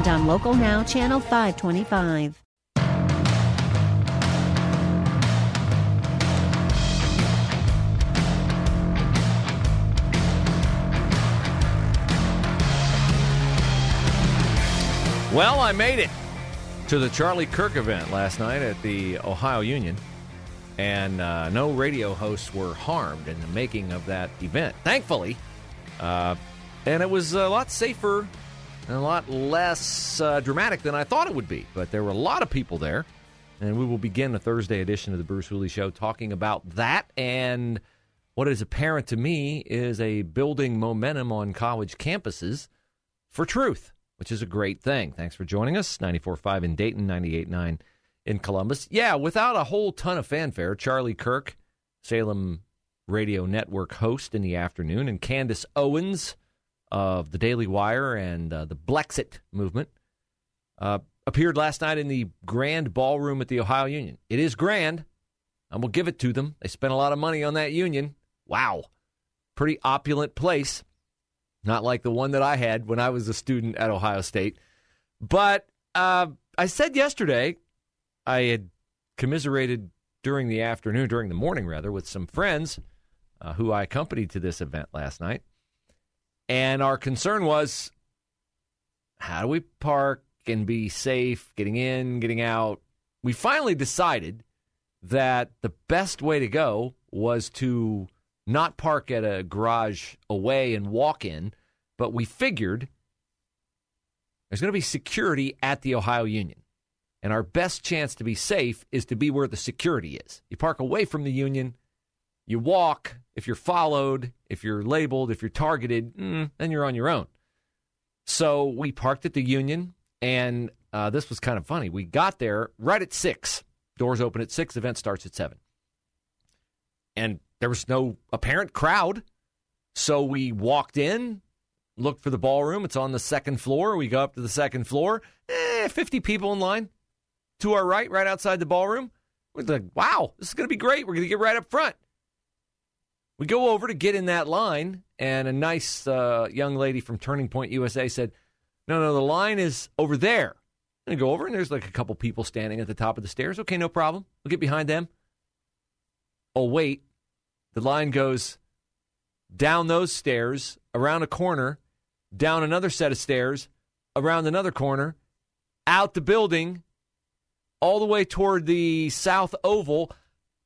and on Local Now, Channel 525. Well, I made it to the Charlie Kirk event last night at the Ohio Union, and uh, no radio hosts were harmed in the making of that event, thankfully. Uh, and it was a lot safer and a lot less uh, dramatic than I thought it would be. But there were a lot of people there, and we will begin the Thursday edition of the Bruce Hooley Show talking about that and what is apparent to me is a building momentum on college campuses for truth which is a great thing. Thanks for joining us. 94.5 in Dayton, 98.9 in Columbus. Yeah, without a whole ton of fanfare, Charlie Kirk, Salem Radio Network host in the afternoon, and Candace Owens of the Daily Wire and uh, the Blexit movement uh, appeared last night in the grand ballroom at the Ohio Union. It is grand, and we'll give it to them. They spent a lot of money on that union. Wow. Pretty opulent place not like the one that I had when I was a student at Ohio State. But uh, I said yesterday I had commiserated during the afternoon, during the morning rather, with some friends uh, who I accompanied to this event last night. And our concern was how do we park and be safe getting in, getting out? We finally decided that the best way to go was to not park at a garage away and walk in, but we figured there's going to be security at the Ohio Union. And our best chance to be safe is to be where the security is. You park away from the Union, you walk. If you're followed, if you're labeled, if you're targeted, mm, then you're on your own. So we parked at the Union, and uh, this was kind of funny. We got there right at six. Doors open at six. Event starts at seven. And there was no apparent crowd. So we walked in, looked for the ballroom. It's on the second floor. We go up to the second floor. Eh, 50 people in line to our right, right outside the ballroom. We're like, wow, this is going to be great. We're going to get right up front. We go over to get in that line, and a nice uh, young lady from Turning Point USA said, No, no, the line is over there. And I go over, and there's like a couple people standing at the top of the stairs. Okay, no problem. We'll get behind them. Oh, wait. The line goes down those stairs, around a corner, down another set of stairs, around another corner, out the building, all the way toward the south oval,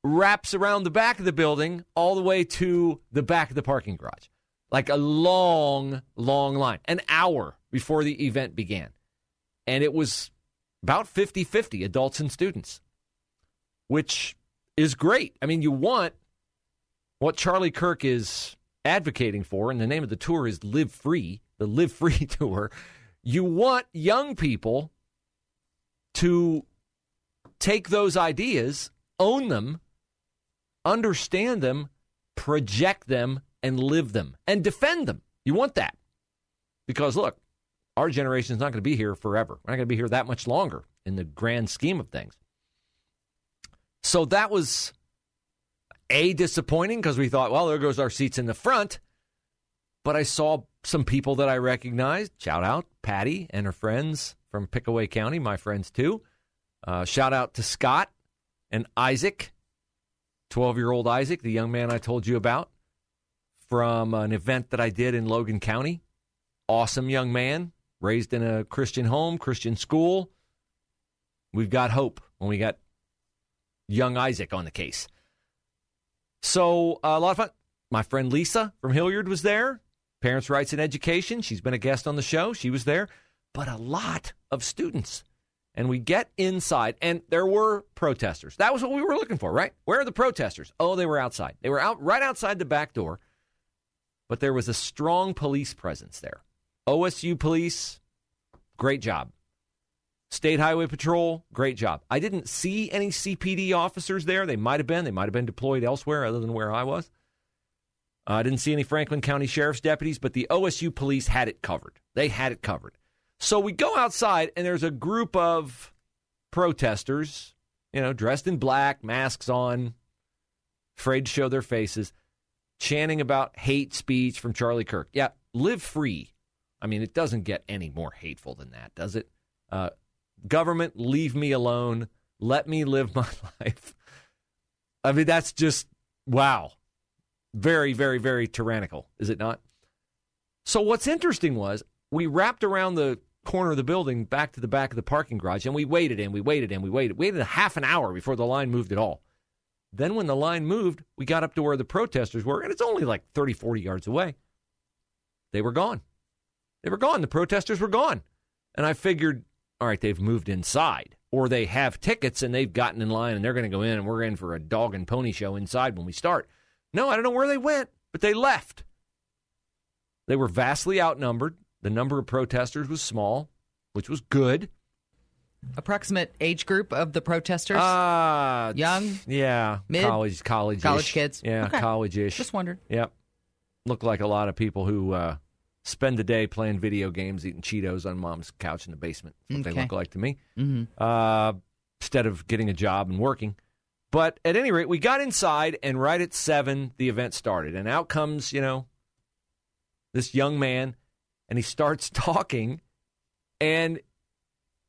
wraps around the back of the building, all the way to the back of the parking garage. Like a long, long line, an hour before the event began. And it was about 50 50 adults and students, which is great. I mean, you want what Charlie Kirk is advocating for, and the name of the tour is Live Free, the Live Free Tour. You want young people to take those ideas, own them, understand them, project them, and live them and defend them. You want that. Because look, our generation is not going to be here forever. We're not going to be here that much longer in the grand scheme of things. So that was a disappointing because we thought, well, there goes our seats in the front. But I saw some people that I recognized. Shout out Patty and her friends from Pickaway County, my friends too. Uh, shout out to Scott and Isaac, 12 year old Isaac, the young man I told you about from an event that I did in Logan County. Awesome young man, raised in a Christian home, Christian school. We've got hope when we got young Isaac on the case. So uh, a lot of fun. My friend Lisa from Hilliard was there. Parents' Rights and Education. She's been a guest on the show. She was there. But a lot of students. And we get inside, and there were protesters. That was what we were looking for, right? Where are the protesters? Oh, they were outside. They were out right outside the back door. But there was a strong police presence there. OSU police, great job. State Highway Patrol, great job. I didn't see any CPD officers there. They might have been. They might have been deployed elsewhere other than where I was. Uh, I didn't see any Franklin County Sheriff's deputies, but the OSU police had it covered. They had it covered. So we go outside, and there's a group of protesters, you know, dressed in black, masks on, afraid to show their faces, chanting about hate speech from Charlie Kirk. Yeah, live free. I mean, it doesn't get any more hateful than that, does it? Uh, government, leave me alone. Let me live my life. I mean, that's just wow. Very, very, very tyrannical, is it not? So, what's interesting was we wrapped around the corner of the building back to the back of the parking garage and we waited and we waited and we waited. Waited a half an hour before the line moved at all. Then, when the line moved, we got up to where the protesters were, and it's only like 30, 40 yards away. They were gone. They were gone. The protesters were gone. And I figured, all right, they've moved inside, or they have tickets and they've gotten in line and they're going to go in, and we're in for a dog and pony show inside when we start. No, I don't know where they went, but they left. They were vastly outnumbered. The number of protesters was small, which was good. Approximate age group of the protesters? Uh, Young? Yeah. Mid? College, college College kids? Yeah, Okay. college ish. Just wondered. Yep. Look like a lot of people who uh, spend the day playing video games, eating Cheetos on mom's couch in the basement. That's what they look like to me. Mm-hmm. Uh, instead of getting a job and working. But at any rate, we got inside, and right at seven, the event started. And out comes, you know, this young man, and he starts talking. And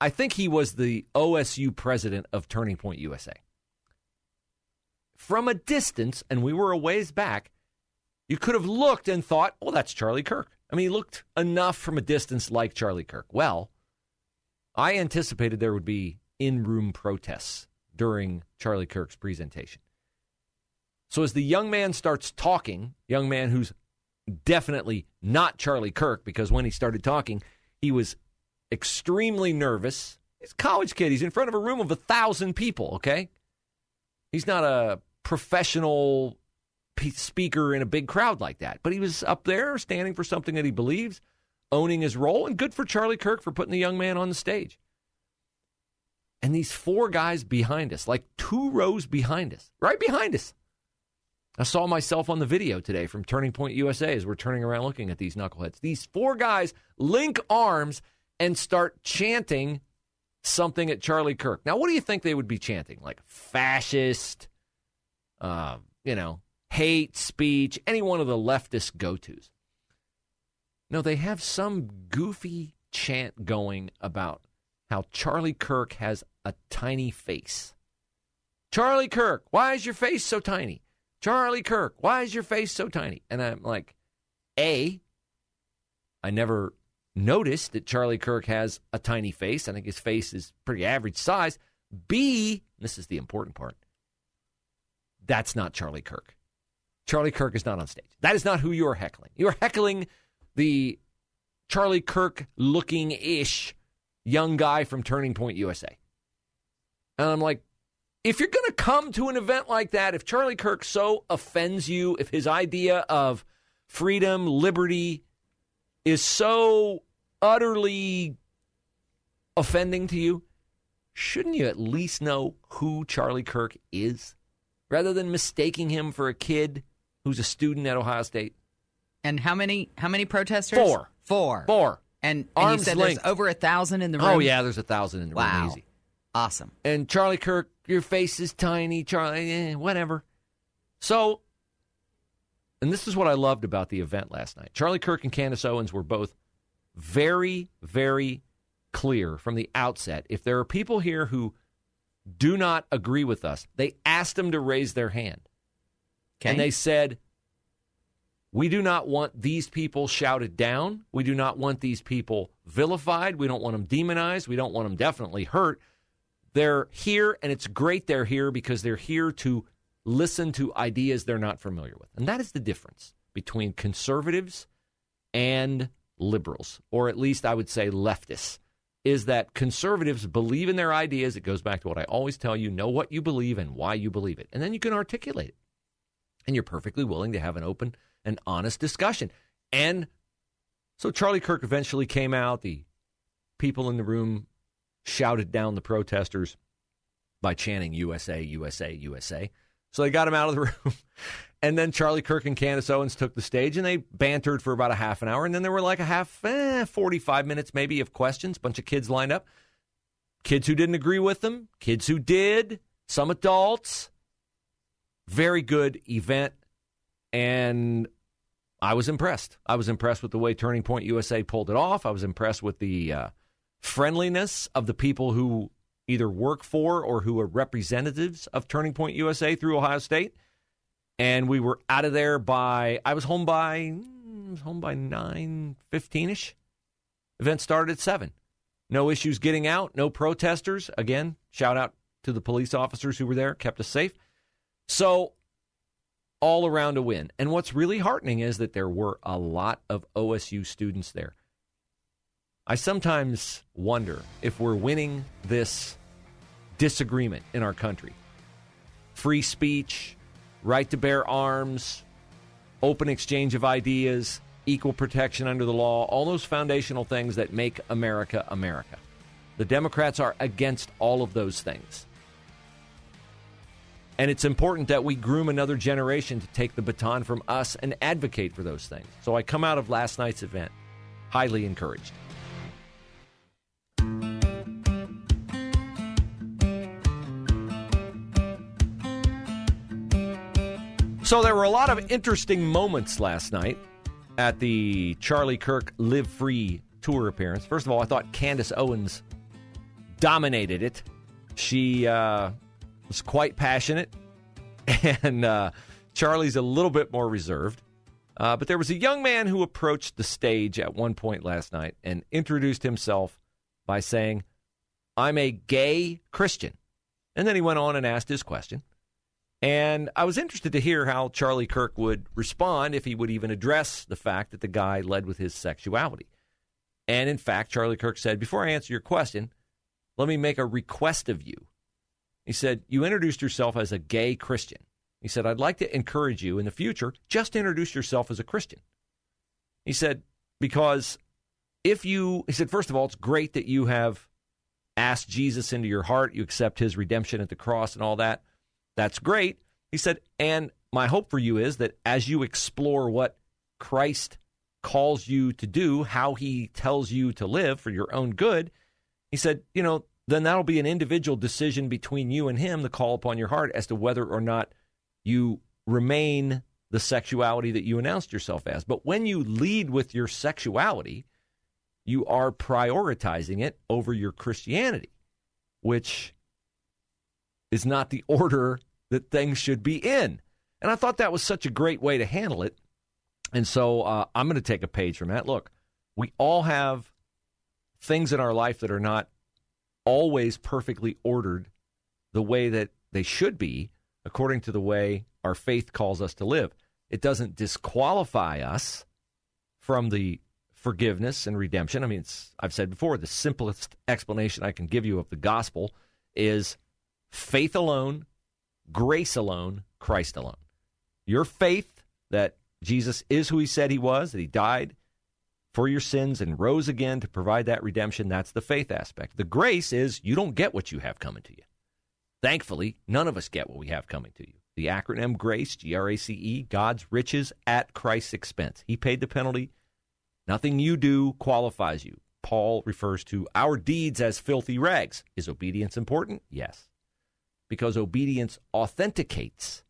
I think he was the OSU president of Turning Point USA. From a distance, and we were a ways back, you could have looked and thought, oh, that's Charlie Kirk. I mean, he looked enough from a distance like Charlie Kirk. Well, I anticipated there would be in room protests during Charlie Kirk's presentation. So as the young man starts talking, young man who's definitely not Charlie Kirk, because when he started talking, he was extremely nervous. He's a college kid. He's in front of a room of a thousand people, okay? He's not a professional speaker in a big crowd like that, but he was up there standing for something that he believes, owning his role, and good for Charlie Kirk for putting the young man on the stage. And these four guys behind us, like two rows behind us, right behind us. I saw myself on the video today from Turning Point USA as we're turning around looking at these knuckleheads. These four guys link arms and start chanting something at Charlie Kirk. Now, what do you think they would be chanting? Like fascist, uh, you know, hate speech, any one of the leftist go tos. No, they have some goofy chant going about how Charlie Kirk has a tiny face. Charlie Kirk, why is your face so tiny? Charlie Kirk, why is your face so tiny? And I'm like, A, I never noticed that Charlie Kirk has a tiny face. I think his face is pretty average size. B, this is the important part, that's not Charlie Kirk. Charlie Kirk is not on stage. That is not who you are heckling. You are heckling the Charlie Kirk looking ish young guy from Turning Point USA. And I'm like, if you're going to come to an event like that, if Charlie Kirk so offends you, if his idea of freedom, liberty is so utterly offending to you, shouldn't you at least know who Charlie Kirk is rather than mistaking him for a kid who's a student at Ohio State? And how many how many protesters? Four. Four. Four. And, and you said linked. there's over a thousand in the oh, room. Oh, yeah, there's a thousand in the Wow. room. Easy. Awesome. and Charlie Kirk, your face is tiny, Charlie, eh, whatever. So, and this is what I loved about the event last night. Charlie Kirk and Candace Owens were both very, very clear from the outset. If there are people here who do not agree with us, they asked them to raise their hand. Okay. And they said, We do not want these people shouted down. We do not want these people vilified. We don't want them demonized. We don't want them definitely hurt. They're here, and it's great they're here because they're here to listen to ideas they're not familiar with. And that is the difference between conservatives and liberals, or at least I would say leftists, is that conservatives believe in their ideas. It goes back to what I always tell you know what you believe and why you believe it. And then you can articulate it. And you're perfectly willing to have an open and honest discussion. And so Charlie Kirk eventually came out. The people in the room shouted down the protesters by chanting USA, USA, USA. So they got him out of the room. and then Charlie Kirk and Candace Owens took the stage and they bantered for about a half an hour. And then there were like a half, eh, 45 minutes maybe of questions. Bunch of kids lined up. Kids who didn't agree with them, kids who did, some adults. Very good event. And I was impressed. I was impressed with the way Turning Point USA pulled it off. I was impressed with the uh, friendliness of the people who either work for or who are representatives of Turning Point USA through Ohio State. And we were out of there by I was home by mm, was home by nine fifteen ish. Event started at seven. No issues getting out. No protesters. Again, shout out to the police officers who were there, kept us safe. So all around a win. And what's really heartening is that there were a lot of OSU students there. I sometimes wonder if we're winning this disagreement in our country. Free speech, right to bear arms, open exchange of ideas, equal protection under the law, all those foundational things that make America America. The Democrats are against all of those things. And it's important that we groom another generation to take the baton from us and advocate for those things. So I come out of last night's event highly encouraged. So there were a lot of interesting moments last night at the Charlie Kirk Live Free tour appearance. First of all, I thought Candace Owens dominated it. She uh, was quite passionate, and uh, Charlie's a little bit more reserved. Uh, but there was a young man who approached the stage at one point last night and introduced himself by saying, I'm a gay Christian. And then he went on and asked his question. And I was interested to hear how Charlie Kirk would respond if he would even address the fact that the guy led with his sexuality. And in fact, Charlie Kirk said, Before I answer your question, let me make a request of you. He said, You introduced yourself as a gay Christian. He said, I'd like to encourage you in the future, just introduce yourself as a Christian. He said, Because if you, he said, first of all, it's great that you have asked Jesus into your heart, you accept his redemption at the cross and all that. That's great. He said, and my hope for you is that as you explore what Christ calls you to do, how he tells you to live for your own good, he said, you know, then that'll be an individual decision between you and him, the call upon your heart as to whether or not you remain the sexuality that you announced yourself as. But when you lead with your sexuality, you are prioritizing it over your Christianity, which is not the order that things should be in. And I thought that was such a great way to handle it. And so uh, I'm going to take a page from that. Look, we all have things in our life that are not always perfectly ordered the way that they should be, according to the way our faith calls us to live. It doesn't disqualify us from the forgiveness and redemption. I mean, I've said before, the simplest explanation I can give you of the gospel is faith alone, grace alone, Christ alone. Your faith that Jesus is who he said he was, that he died for your sins and rose again to provide that redemption, that's the faith aspect. The grace is you don't get what you have coming to you. Thankfully, none of us get what we have coming to you. The acronym GRACE, G R A C E, God's riches at Christ's expense. He paid the penalty. Nothing you do qualifies you. Paul refers to our deeds as filthy rags. Is obedience important? Yes because obedience authenticates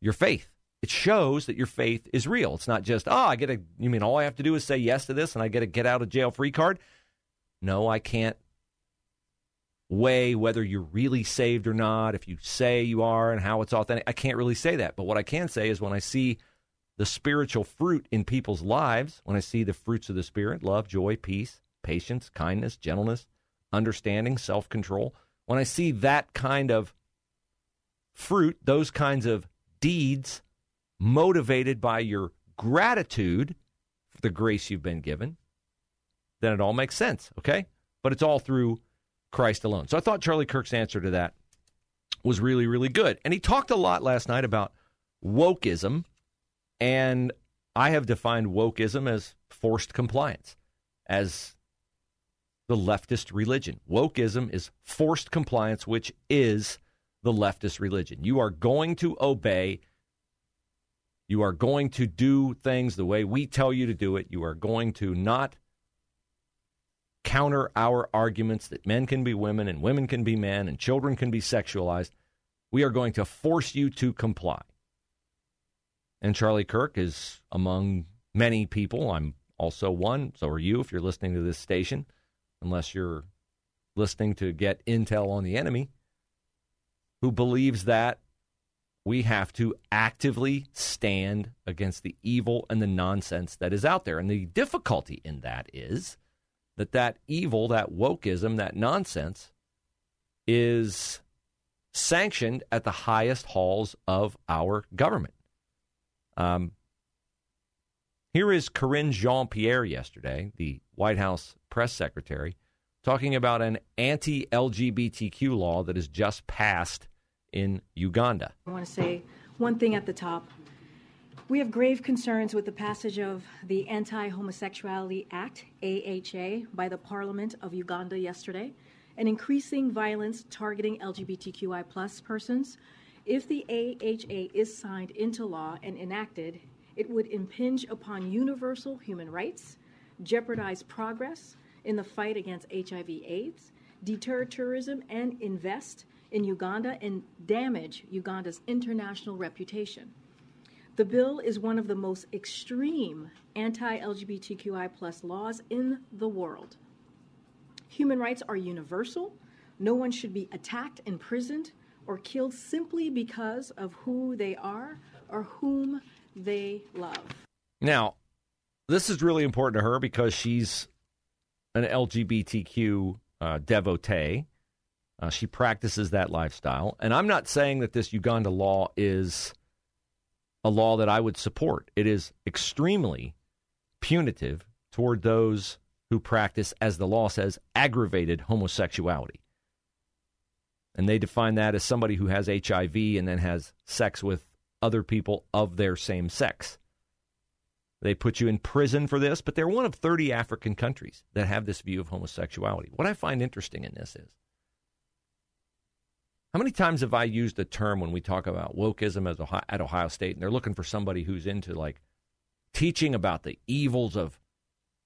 your faith. It shows that your faith is real. It's not just, oh, I get a, you mean all I have to do is say yes to this and I get a get out of jail free card? No, I can't weigh whether you're really saved or not, if you say you are and how it's authentic. I can't really say that. But what I can say is when I see the spiritual fruit in people's lives, when I see the fruits of the Spirit love, joy, peace, patience, kindness, gentleness, understanding, self control when I see that kind of fruit, those kinds of deeds motivated by your gratitude for the grace you've been given, then it all makes sense, okay? But it's all through Christ alone. So I thought Charlie Kirk's answer to that was really, really good. And he talked a lot last night about wokeism, and I have defined wokeism as forced compliance, as the leftist religion. Wokeism is forced compliance, which is the leftist religion. You are going to obey. You are going to do things the way we tell you to do it. You are going to not counter our arguments that men can be women and women can be men and children can be sexualized. We are going to force you to comply. And Charlie Kirk is among many people. I'm also one. So are you if you're listening to this station, unless you're listening to get intel on the enemy, who believes that we have to actively stand against the evil and the nonsense that is out there. And the difficulty in that is that that evil, that wokeism, that nonsense is sanctioned at the highest halls of our government. Um, here is Karine Jean Pierre yesterday, the White House press secretary, talking about an anti LGBTQ law that has just passed in Uganda. I want to say one thing at the top. We have grave concerns with the passage of the Anti Homosexuality Act, AHA, by the Parliament of Uganda yesterday, and increasing violence targeting LGBTQI plus persons. If the AHA is signed into law and enacted, it would impinge upon universal human rights, jeopardize progress in the fight against HIV/AIDS, deter tourism, and invest in Uganda and damage Uganda's international reputation. The bill is one of the most extreme anti LGBTQI plus laws in the world. Human rights are universal. No one should be attacked, imprisoned, or killed simply because of who they are or whom they love. Now, this is really important to her because she's an LGBTQ uh, devotee. Uh, she practices that lifestyle. And I'm not saying that this Uganda law is a law that I would support. It is extremely punitive toward those who practice, as the law says, aggravated homosexuality. And they define that as somebody who has HIV and then has sex with other people of their same sex. They put you in prison for this, but they're one of 30 African countries that have this view of homosexuality. What I find interesting in this is how many times have I used the term when we talk about wokeism Ohio, at Ohio State, and they're looking for somebody who's into like teaching about the evils of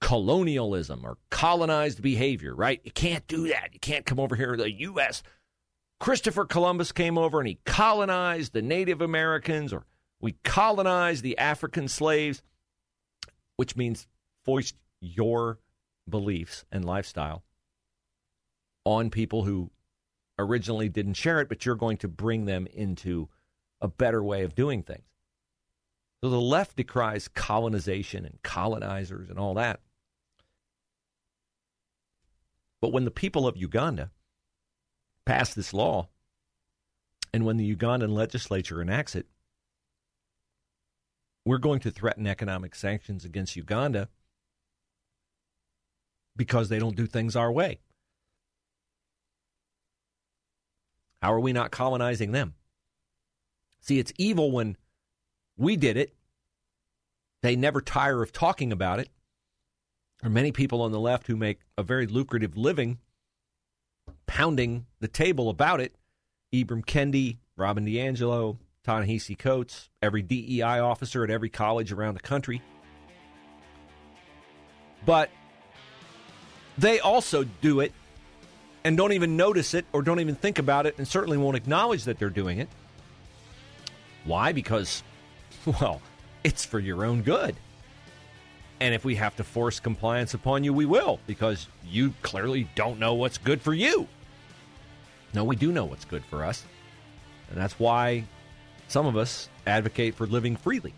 colonialism or colonized behavior, right? You can't do that. You can't come over here. To the U.S. Christopher Columbus came over and he colonized the Native Americans, or we colonized the African slaves, which means foist your beliefs and lifestyle on people who originally didn't share it, but you're going to bring them into a better way of doing things. So the left decries colonization and colonizers and all that. But when the people of Uganda pass this law, and when the Ugandan legislature enacts it, we're going to threaten economic sanctions against Uganda because they don't do things our way. How are we not colonizing them? See, it's evil when we did it. They never tire of talking about it. There are many people on the left who make a very lucrative living pounding the table about it. Ibram Kendi, Robin DiAngelo, Ta-Nehisi Coates, every DEI officer at every college around the country. But they also do it and don't even notice it or don't even think about it and certainly won't acknowledge that they're doing it. Why? Because, well, it's for your own good. And if we have to force compliance upon you, we will, because you clearly don't know what's good for you. No, we do know what's good for us. And that's why some of us advocate for living freely.